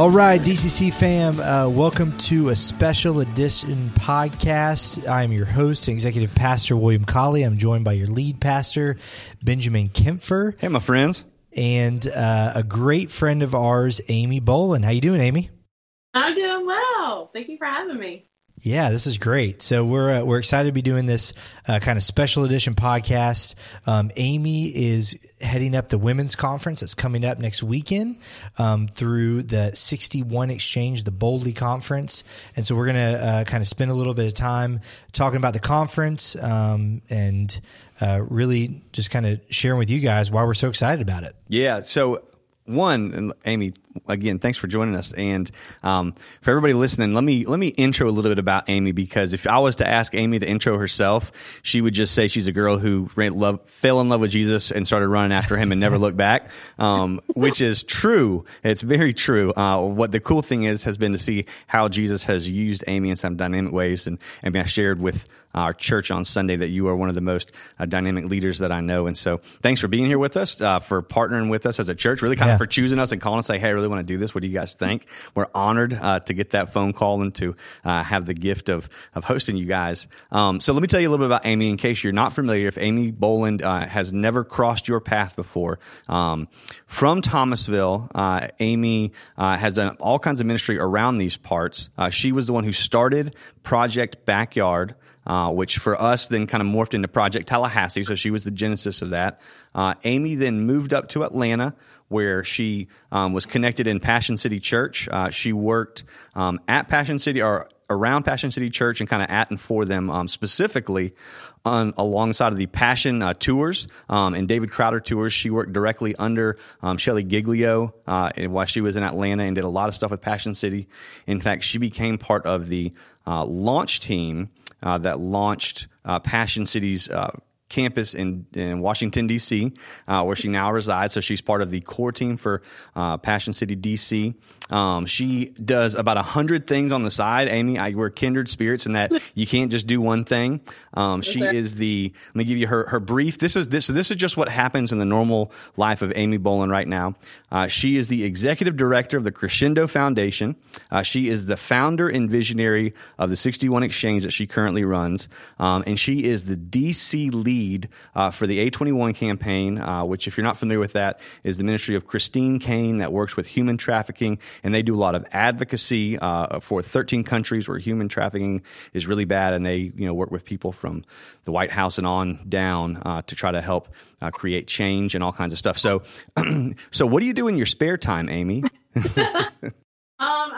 All right, DCC fam, uh, welcome to a special edition podcast. I'm your host executive pastor, William Colley. I'm joined by your lead pastor, Benjamin Kempfer. Hey, my friends. And uh, a great friend of ours, Amy Bolin. How you doing, Amy? I'm doing well. Thank you for having me. Yeah, this is great. So we're uh, we're excited to be doing this uh, kind of special edition podcast. Um, Amy is heading up the women's conference that's coming up next weekend um, through the 61 Exchange, the Boldly Conference, and so we're to uh, kind of spend a little bit of time talking about the conference um, and uh, really just kind of sharing with you guys why we're so excited about it. Yeah. So one, Amy, again, thanks for joining us. And um, for everybody listening, let me let me intro a little bit about Amy because if I was to ask Amy to intro herself, she would just say she's a girl who ran, love, fell in love with Jesus and started running after him and never looked back, um, which is true. It's very true. Uh, what the cool thing is has been to see how Jesus has used Amy in some dynamic ways, and and I shared with our church on Sunday that you are one of the most uh, dynamic leaders that I know. And so thanks for being here with us, uh, for partnering with us as a church, really kind yeah. of for choosing us and calling us, say, hey, I really want to do this. What do you guys think? We're honored uh, to get that phone call and to uh, have the gift of, of hosting you guys. Um, so let me tell you a little bit about Amy in case you're not familiar. If Amy Boland uh, has never crossed your path before, um, from Thomasville, uh, Amy has done all kinds of ministry around these parts. she was the one who started Project Backyard uh, which for us then kind of morphed into Project Tallahassee. So she was the genesis of that. Uh, Amy then moved up to Atlanta, where she um, was connected in Passion City Church. Uh, she worked um, at Passion City or around Passion City Church and kind of at and for them um, specifically on alongside of the Passion uh, tours um, and David Crowder tours. She worked directly under um, Shelley Giglio uh, while she was in Atlanta and did a lot of stuff with Passion City. In fact, she became part of the uh, launch team that launched uh, Passion City's uh, campus in, in Washington, D.C., uh, where she now resides. So she's part of the core team for uh, Passion City, D.C. Um, she does about a hundred things on the side. Amy, I, we're kindred spirits in that you can't just do one thing. Um, she is the. Let me give you her her brief. This is this. So this is just what happens in the normal life of Amy Bolin right now. Uh, she is the executive director of the Crescendo Foundation. Uh, she is the founder and visionary of the 61 Exchange that she currently runs, um, and she is the DC lead uh, for the A21 campaign, uh, which, if you're not familiar with that, is the ministry of Christine Caine that works with human trafficking and they do a lot of advocacy uh, for 13 countries where human trafficking is really bad, and they you know work with people from the White House and on down uh, to try to help uh, create change and all kinds of stuff. So, so what do you do in your spare time, Amy?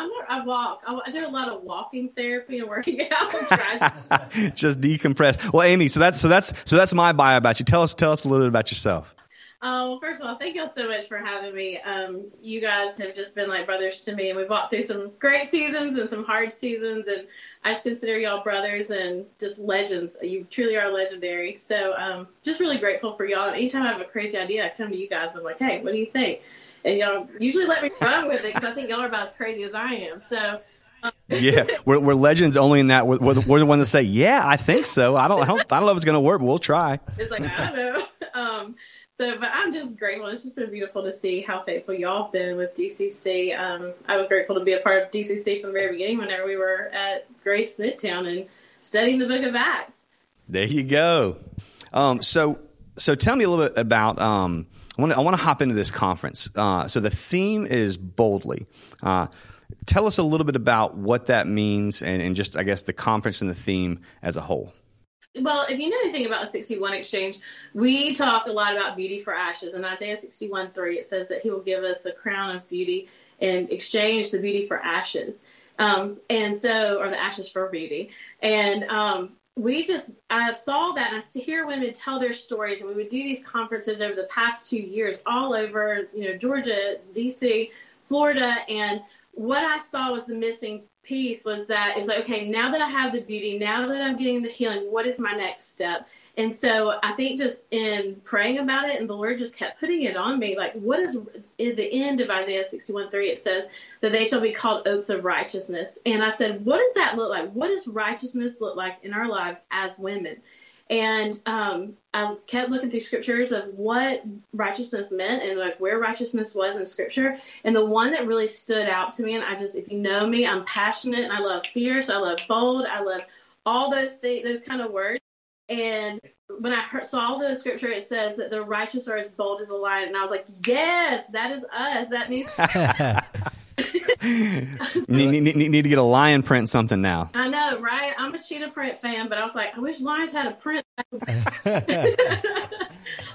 I'm not, I walk. I, I, do a lot of walking therapy and working out. Just decompress. Well, Amy, so that's so that's so that's my bio about you. Tell us tell us a little bit about yourself. Uh, well, first of all, thank y'all so much for having me. Um, you guys have just been like brothers to me, and we've walked through some great seasons and some hard seasons, and I just consider y'all brothers and just legends. You truly are legendary. So, um, just really grateful for y'all. anytime I have a crazy idea, I come to you guys. And I'm like, hey, what do you think? And y'all usually let me run with it because I think y'all are about as crazy as I am. So. Um, yeah, we're, we're legends only in that we're, we're, the ones that say, "Yeah, I think so." I don't, I don't, I don't know if it's going to work, but we'll try. It's like I don't know. Um, so, but I'm just grateful. It's just been beautiful to see how faithful y'all have been with DCC. Um, I was grateful to be a part of DCC from the very beginning whenever we were at Grace Midtown and studying the book of Acts. There you go. Um, so, so tell me a little bit about. Um, I want to I want to hop into this conference. Uh, so the theme is boldly. Uh, tell us a little bit about what that means, and, and just I guess the conference and the theme as a whole well, if you know anything about the 61 exchange, we talk a lot about beauty for ashes. In Isaiah 61 3, it says that he will give us a crown of beauty and exchange the beauty for ashes. Um, and so, or the ashes for beauty. And um, we just, I saw that and I hear women tell their stories. And we would do these conferences over the past two years all over, you know, Georgia, DC, Florida. And what I saw was the missing piece was that it was like, okay, now that I have the beauty, now that I'm getting the healing, what is my next step? And so I think just in praying about it, and the Lord just kept putting it on me, like, what is in the end of Isaiah 61 3? It says that they shall be called oaks of righteousness. And I said, what does that look like? What does righteousness look like in our lives as women? And um, I kept looking through scriptures of what righteousness meant and like where righteousness was in scripture. And the one that really stood out to me, and I just, if you know me, I'm passionate and I love fierce, I love bold, I love all those things, those kind of words. And when I heard, saw the scripture, it says that the righteous are as bold as a lion, and I was like, "Yes, that is us. That needs." need, need, need, to get a lion print something now. I know, right? I'm a cheetah print fan, but I was like, I wish lions had a print.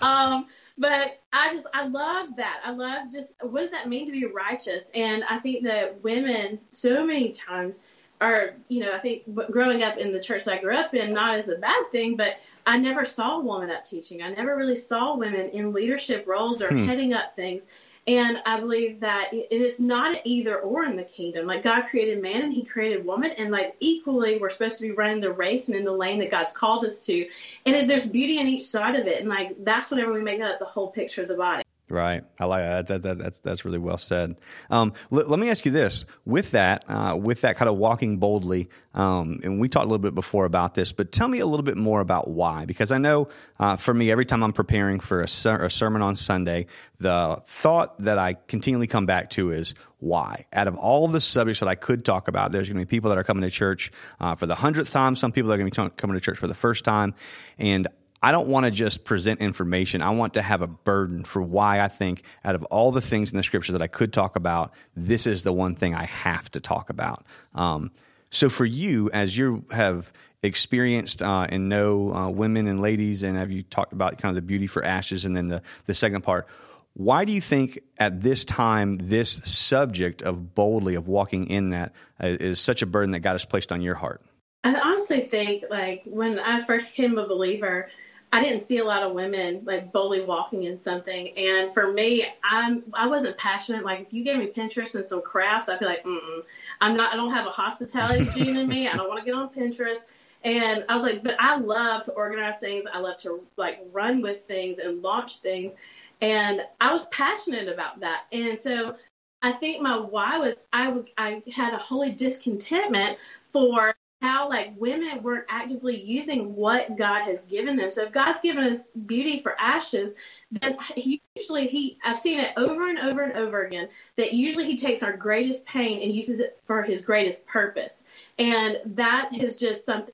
um, but I just, I love that. I love just what does that mean to be righteous? And I think that women, so many times, are, you know, I think growing up in the church I grew up in, not as a bad thing, but I never saw a woman up teaching. I never really saw women in leadership roles or hmm. heading up things. And I believe that it is not an either or in the kingdom. Like God created man and he created woman. And like equally, we're supposed to be running the race and in the lane that God's called us to. And there's beauty in each side of it. And like that's whenever we make up the whole picture of the body. Right. I like that. that, that that's that's really well said. Um, let, let, me ask you this: with that, uh, with that kind of walking boldly, um, and we talked a little bit before about this, but tell me a little bit more about why. Because I know uh, for me, every time I'm preparing for a, ser- a sermon on Sunday, the thought that I continually come back to is why. Out of all the subjects that I could talk about, there's going to be people that are coming to church uh, for the hundredth time. Some people are going to be coming to church for the first time, and I don't want to just present information. I want to have a burden for why I think out of all the things in the scripture that I could talk about, this is the one thing I have to talk about. Um, so for you, as you have experienced uh, and know uh, women and ladies, and have you talked about kind of the beauty for ashes, and then the the second part. Why do you think at this time this subject of boldly of walking in that uh, is such a burden that God has placed on your heart? I honestly think like when I first became a believer, I didn't see a lot of women like boldly walking in something. And for me, I'm I wasn't passionate. Like if you gave me Pinterest and some crafts, I'd be like, mm I'm not. I don't have a hospitality gene in me. I don't want to get on Pinterest. And I was like, but I love to organize things. I love to like run with things and launch things. And I was passionate about that. And so I think my why was I, I had a holy discontentment for how like women weren't actively using what God has given them. So if God's given us beauty for ashes, then he usually he I've seen it over and over and over again that usually he takes our greatest pain and uses it for his greatest purpose. And that has just something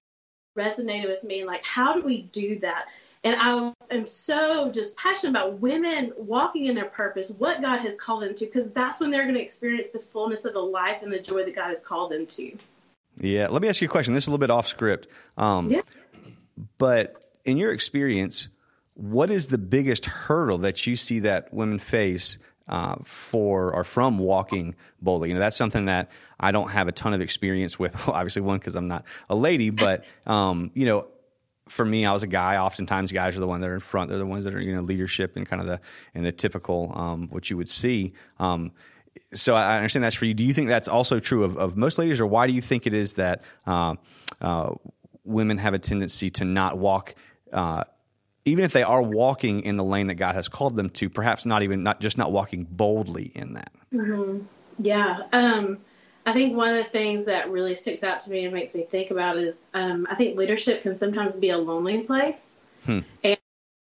resonated with me like how do we do that? And I am so just passionate about women walking in their purpose, what God has called them to, because that's when they're going to experience the fullness of the life and the joy that God has called them to. Yeah. Let me ask you a question. This is a little bit off script. Um, yeah. But in your experience, what is the biggest hurdle that you see that women face uh, for or from walking boldly? You know, that's something that I don't have a ton of experience with. obviously, one because I'm not a lady, but um, you know, for me, I was a guy. Oftentimes, guys are the ones that are in front. They're the ones that are you know leadership and kind of the in the typical um, what you would see. Um, so I understand that's for you. Do you think that's also true of, of most ladies, or why do you think it is that uh, uh, women have a tendency to not walk, uh, even if they are walking in the lane that God has called them to, perhaps not even not just not walking boldly in that? Mm-hmm. Yeah, um, I think one of the things that really sticks out to me and makes me think about is um, I think leadership can sometimes be a lonely place, hmm. and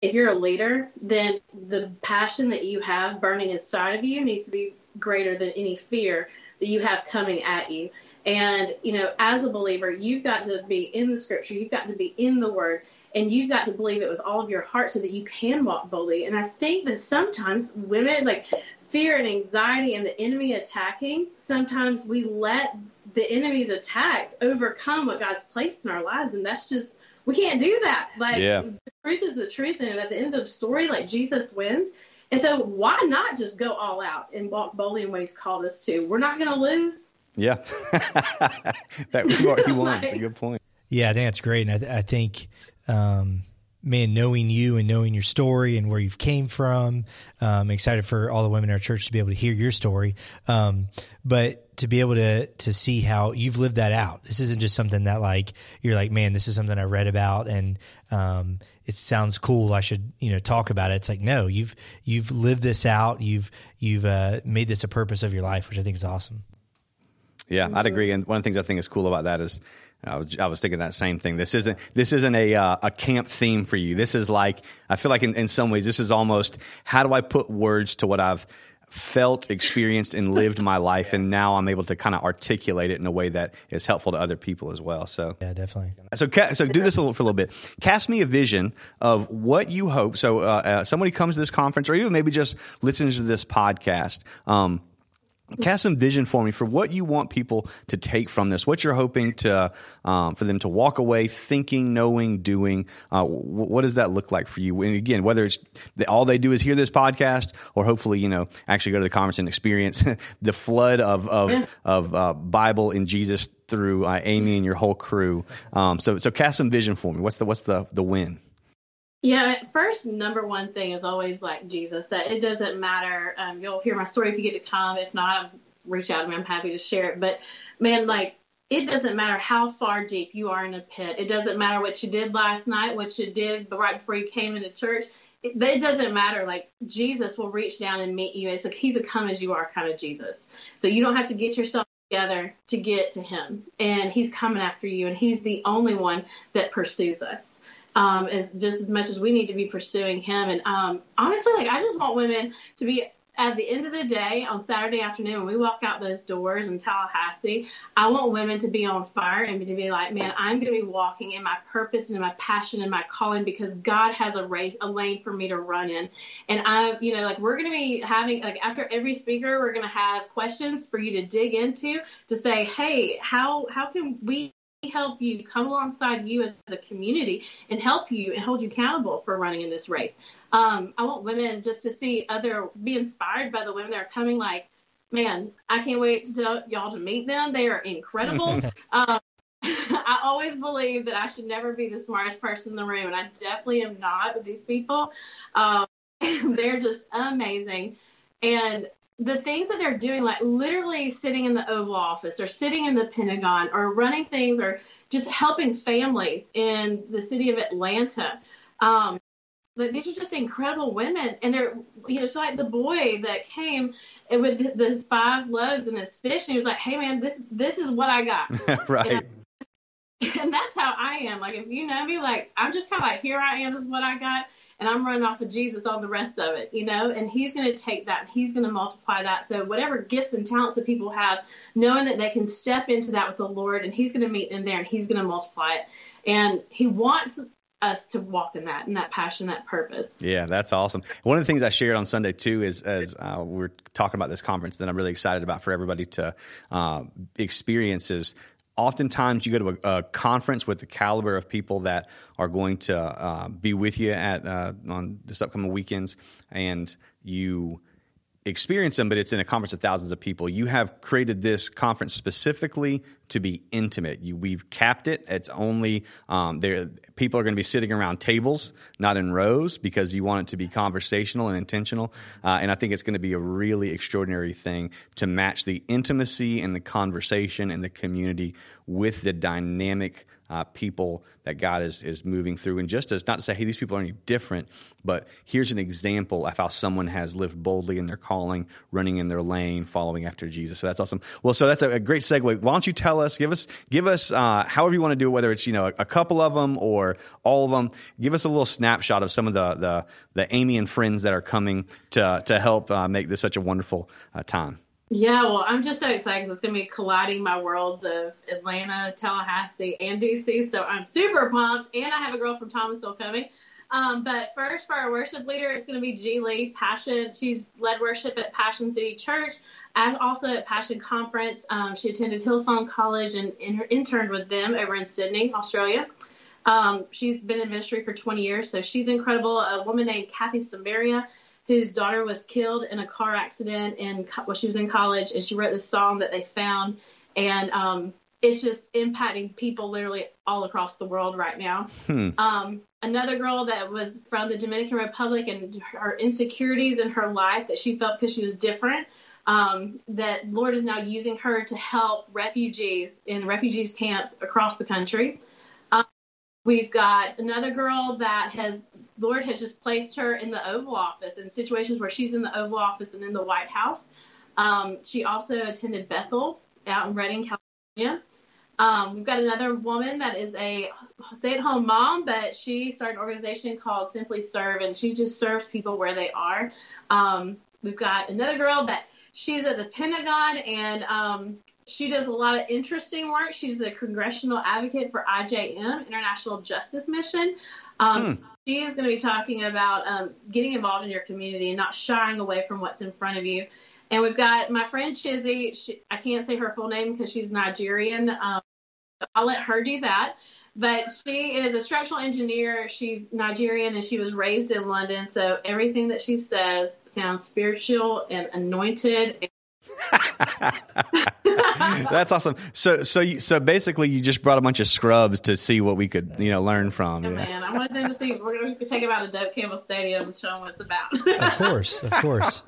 if you're a leader, then the passion that you have burning inside of you needs to be greater than any fear that you have coming at you. And, you know, as a believer, you've got to be in the scripture, you've got to be in the word, and you've got to believe it with all of your heart so that you can walk boldly. And I think that sometimes women, like fear and anxiety and the enemy attacking, sometimes we let the enemy's attacks overcome what God's placed in our lives. And that's just, we can't do that. Like, yeah. the truth is the truth. And at the end of the story, like, Jesus wins. And so why not just go all out and walk boldly in what he's called us to? We're not going to lose. Yeah. that was what he wants. like, a good point. Yeah, I think that's great. And I, th- I think, um, man, knowing you and knowing your story and where you've came from, um, excited for all the women in our church to be able to hear your story. Um, but to be able to to see how you've lived that out. This isn't just something that like you're like, man, this is something I read about and um, it sounds cool. I should you know talk about it. It's like no, you've you've lived this out. You've you've uh, made this a purpose of your life, which I think is awesome. Yeah, I'd agree. And one of the things I think is cool about that is I was I was thinking that same thing. This isn't this isn't a uh, a camp theme for you. This is like I feel like in, in some ways this is almost how do I put words to what I've felt, experienced, and lived my life, and now I'm able to kind of articulate it in a way that is helpful to other people as well. So yeah, definitely. So so do this a little, for a little bit. Cast me a vision of what you hope. So uh, uh, somebody comes to this conference, or even maybe just listens to this podcast. Um, cast some vision for me for what you want people to take from this. What you're hoping to um, for them to walk away thinking knowing doing. Uh, w- what does that look like for you? And again whether it's all they do is hear this podcast or hopefully you know actually go to the conference and experience the flood of of, yeah. of uh, bible in jesus through uh, amy and your whole crew. Um, so so cast some vision for me. What's the what's the the win yeah, first number one thing is always like Jesus. That it doesn't matter. Um, you'll hear my story if you get to come. If not, reach out to me. I'm happy to share it. But man, like it doesn't matter how far deep you are in a pit. It doesn't matter what you did last night, what you did right before you came into church. It, it doesn't matter. Like Jesus will reach down and meet you. It's like he's a come as you are kind of Jesus. So you don't have to get yourself together to get to him. And he's coming after you, and he's the only one that pursues us um, as just as much as we need to be pursuing him. And um, honestly, like I just want women to be at the end of the day on Saturday afternoon when we walk out those doors in Tallahassee, I want women to be on fire and to be like, man, I'm going to be walking in my purpose and in my passion and my calling because God has a race, a lane for me to run in. And I, you know, like we're going to be having, like after every speaker, we're going to have questions for you to dig into to say, hey, how, how can we help you come alongside you as a community and help you and hold you accountable for running in this race. Um, I want women just to see other, be inspired by the women that are coming. Like, man, I can't wait to tell y'all to meet them. They are incredible. um, I always believe that I should never be the smartest person in the room, and I definitely am not with these people. Um, they're just amazing. And the things that they're doing, like literally sitting in the Oval Office or sitting in the Pentagon or running things or just helping families in the city of Atlanta. Um, but these are just incredible women, and they're you know it's like the boy that came with his five loaves and his fish, and he was like, "Hey man, this this is what I got." right. And, and that's how I am. Like if you know me, like I'm just kind of like, "Here I am, is what I got." and I'm running off of Jesus on the rest of it, you know, and he's going to take that and he's going to multiply that. So whatever gifts and talents that people have, knowing that they can step into that with the Lord and he's going to meet them there and he's going to multiply it. And he wants us to walk in that and that passion, that purpose. Yeah, that's awesome. One of the things I shared on Sunday too is as uh, we're talking about this conference that I'm really excited about for everybody to uh, experience is oftentimes you go to a, a, conference with the caliber of people that are going to uh, be with you at uh, on this upcoming weekends, and you experience them, but it's in a conference of thousands of people. You have created this conference specifically to be intimate. You, we've capped it. It's only um, there. People are going to be sitting around tables, not in rows, because you want it to be conversational and intentional. Uh, and I think it's going to be a really extraordinary thing to match the intimacy and the conversation and the community with the dynamic uh, people that God is is moving through. And just as not to say, hey, these people are any different, but here's an example of how someone has lived boldly in their calling, running in their lane, following after Jesus. So that's awesome. Well, so that's a, a great segue. Why don't you tell us, give us, give us, uh, however you want to do it, whether it's you know a, a, couple of them or all of them. Give us a little snapshot of some of the the, the Amy and friends that are coming to to help uh, make this such a wonderful uh, time. Yeah, well, I'm just so excited because it's going to be colliding my worlds of Atlanta, Tallahassee, and DC. So I'm super pumped. And I have a girl from Thomasville coming. Um, but first, for our worship leader, it's going to be G Lee Passion. She's led worship at Passion City Church and also at Passion Conference. Um, she attended Hillsong College and in interned with them over in Sydney, Australia. Um, she's been in ministry for 20 years, so she's incredible. A woman named Kathy Samaria whose daughter was killed in a car accident and while she was in college, and she wrote this song that they found, and um, it's just impacting people literally all across the world right now. Hmm. Um, another girl that was from the Dominican Republic and her insecurities in her life that she felt because she was different. Um, that Lord is now using her to help refugees in refugees camps across the country. Um, we've got another girl that has Lord has just placed her in the Oval Office in situations where she's in the Oval Office and in the White House. Um, she also attended Bethel out in Redding, California. Um, we've got another woman that is a stay-at-home mom, but she started an organization called Simply Serve, and she just serves people where they are. Um, we've got another girl that she's at the Pentagon, and um, she does a lot of interesting work. She's a congressional advocate for IJM, International Justice Mission. Um, hmm. She is going to be talking about um, getting involved in your community and not shying away from what's in front of you. And we've got my friend Chizzy. She, I can't say her full name because she's Nigerian. Um, I'll let her do that. But she is a structural engineer. She's Nigerian and she was raised in London. So everything that she says sounds spiritual and anointed. That's awesome. So, so, you, so basically, you just brought a bunch of scrubs to see what we could, you know, learn from. Oh, yeah, yeah. man, I wanted them to see. We're going to take them out to Doak Campbell Stadium and show them what it's about. of course, of course.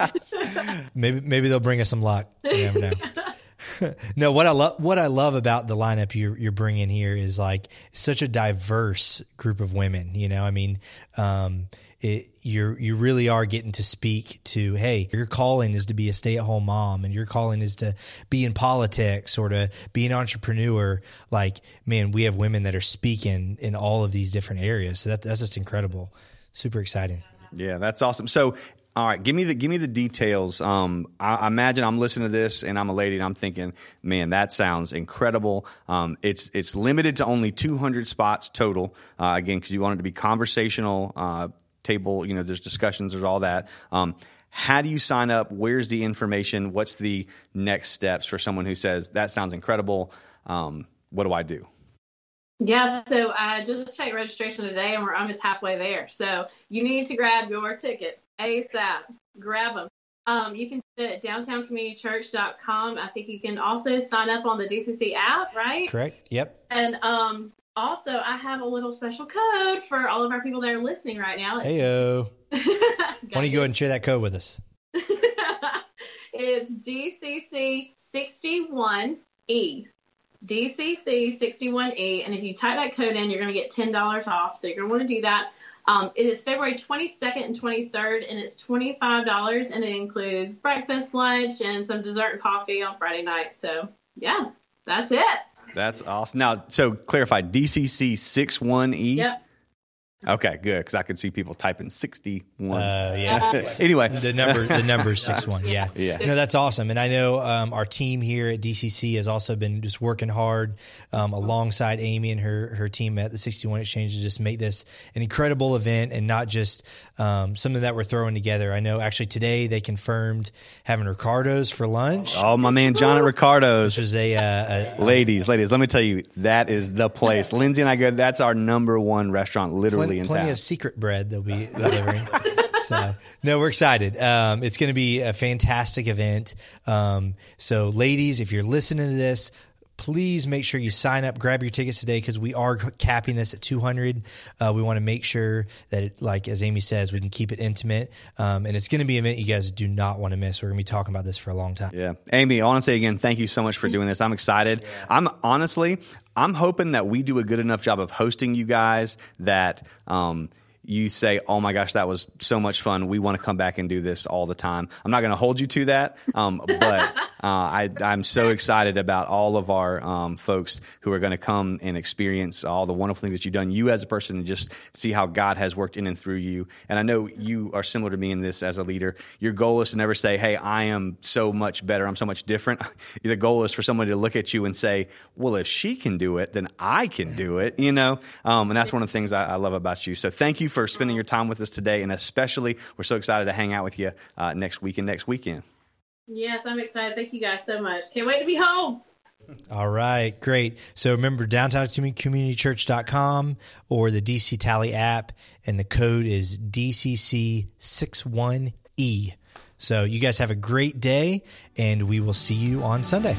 maybe, maybe they'll bring us some luck. You never know. no, what I love what I love about the lineup you're you're bringing here is like such a diverse group of women. You know, I mean, um, it, you're you really are getting to speak to hey, your calling is to be a stay at home mom, and your calling is to be in politics or to be an entrepreneur. Like, man, we have women that are speaking in all of these different areas. So that, that's just incredible. Super exciting. Yeah, that's awesome. So all right, give me the give me the details. Um, I, I, imagine I'm listening to this and I'm a lady and I'm thinking, man, that sounds incredible. Um, it's it's limited to only 200 spots total. Uh, again, because you want it to be conversational uh, table. You know, there's discussions, there's all that. Um, how do you sign up? Where's the information? What's the next steps for someone who says that sounds incredible? Um, what do I do? Yeah, so I just checked registration today and we're almost halfway there. So you need to grab your tickets ASAP. Grab them. Um, you can do it at downtowncommunitychurch.com. I think you can also sign up on the DCC app, right? Correct. Yep. And um, also, I have a little special code for all of our people that are listening right now. Heyo. Why don't you go ahead and share that code with us? it's DCC 61E. DCC 61E. And if you type that code in, you're going to get $10 off. So you're going to want to do that. Um, it is February 22nd and 23rd, and it's $25, and it includes breakfast, lunch, and some dessert and coffee on Friday night. So, yeah, that's it. That's awesome. Now, so clarify DCC 61E. Yep. Okay, good because I could see people typing sixty one. Uh, yeah. anyway, the number the number six one. Yeah. yeah, No, that's awesome, and I know um, our team here at DCC has also been just working hard um, alongside Amy and her her team at the sixty one Exchange to just make this an incredible event and not just um, something that we're throwing together. I know actually today they confirmed having Ricardo's for lunch. Oh, my man John at Ricardo's, which is a, uh, a ladies, ladies. Let me tell you, that is the place. Lindsay and I go. That's our number one restaurant, literally plenty, plenty of secret bread they'll be delivering. so no, we're excited. Um, it's going to be a fantastic event. Um, so ladies, if you're listening to this, please make sure you sign up, grab your tickets today because we are capping this at 200. Uh, we want to make sure that, it, like as Amy says, we can keep it intimate, um, and it's going to be an event you guys do not want to miss. We're going to be talking about this for a long time. Yeah, Amy, I want to say again, thank you so much for doing this. I'm excited. Yeah. I'm honestly, I'm hoping that we do a good enough job of hosting you guys that. Um, you say, "Oh my gosh, that was so much fun. We want to come back and do this all the time." I'm not going to hold you to that, um, but uh, I, am so excited about all of our um, folks who are going to come and experience all the wonderful things that you've done. You as a person, and just see how God has worked in and through you. And I know you are similar to me in this as a leader. Your goal is to never say, "Hey, I am so much better. I'm so much different." the goal is for somebody to look at you and say, "Well, if she can do it, then I can do it." You know, um, and that's one of the things I, I love about you. So thank you for for spending your time with us today. And especially, we're so excited to hang out with you uh, next week and next weekend. Yes, I'm excited. Thank you guys so much. Can't wait to be home. All right, great. So remember downtowncommunitychurch.com or the DC Tally app, and the code is DCC61E. So you guys have a great day, and we will see you on Sunday.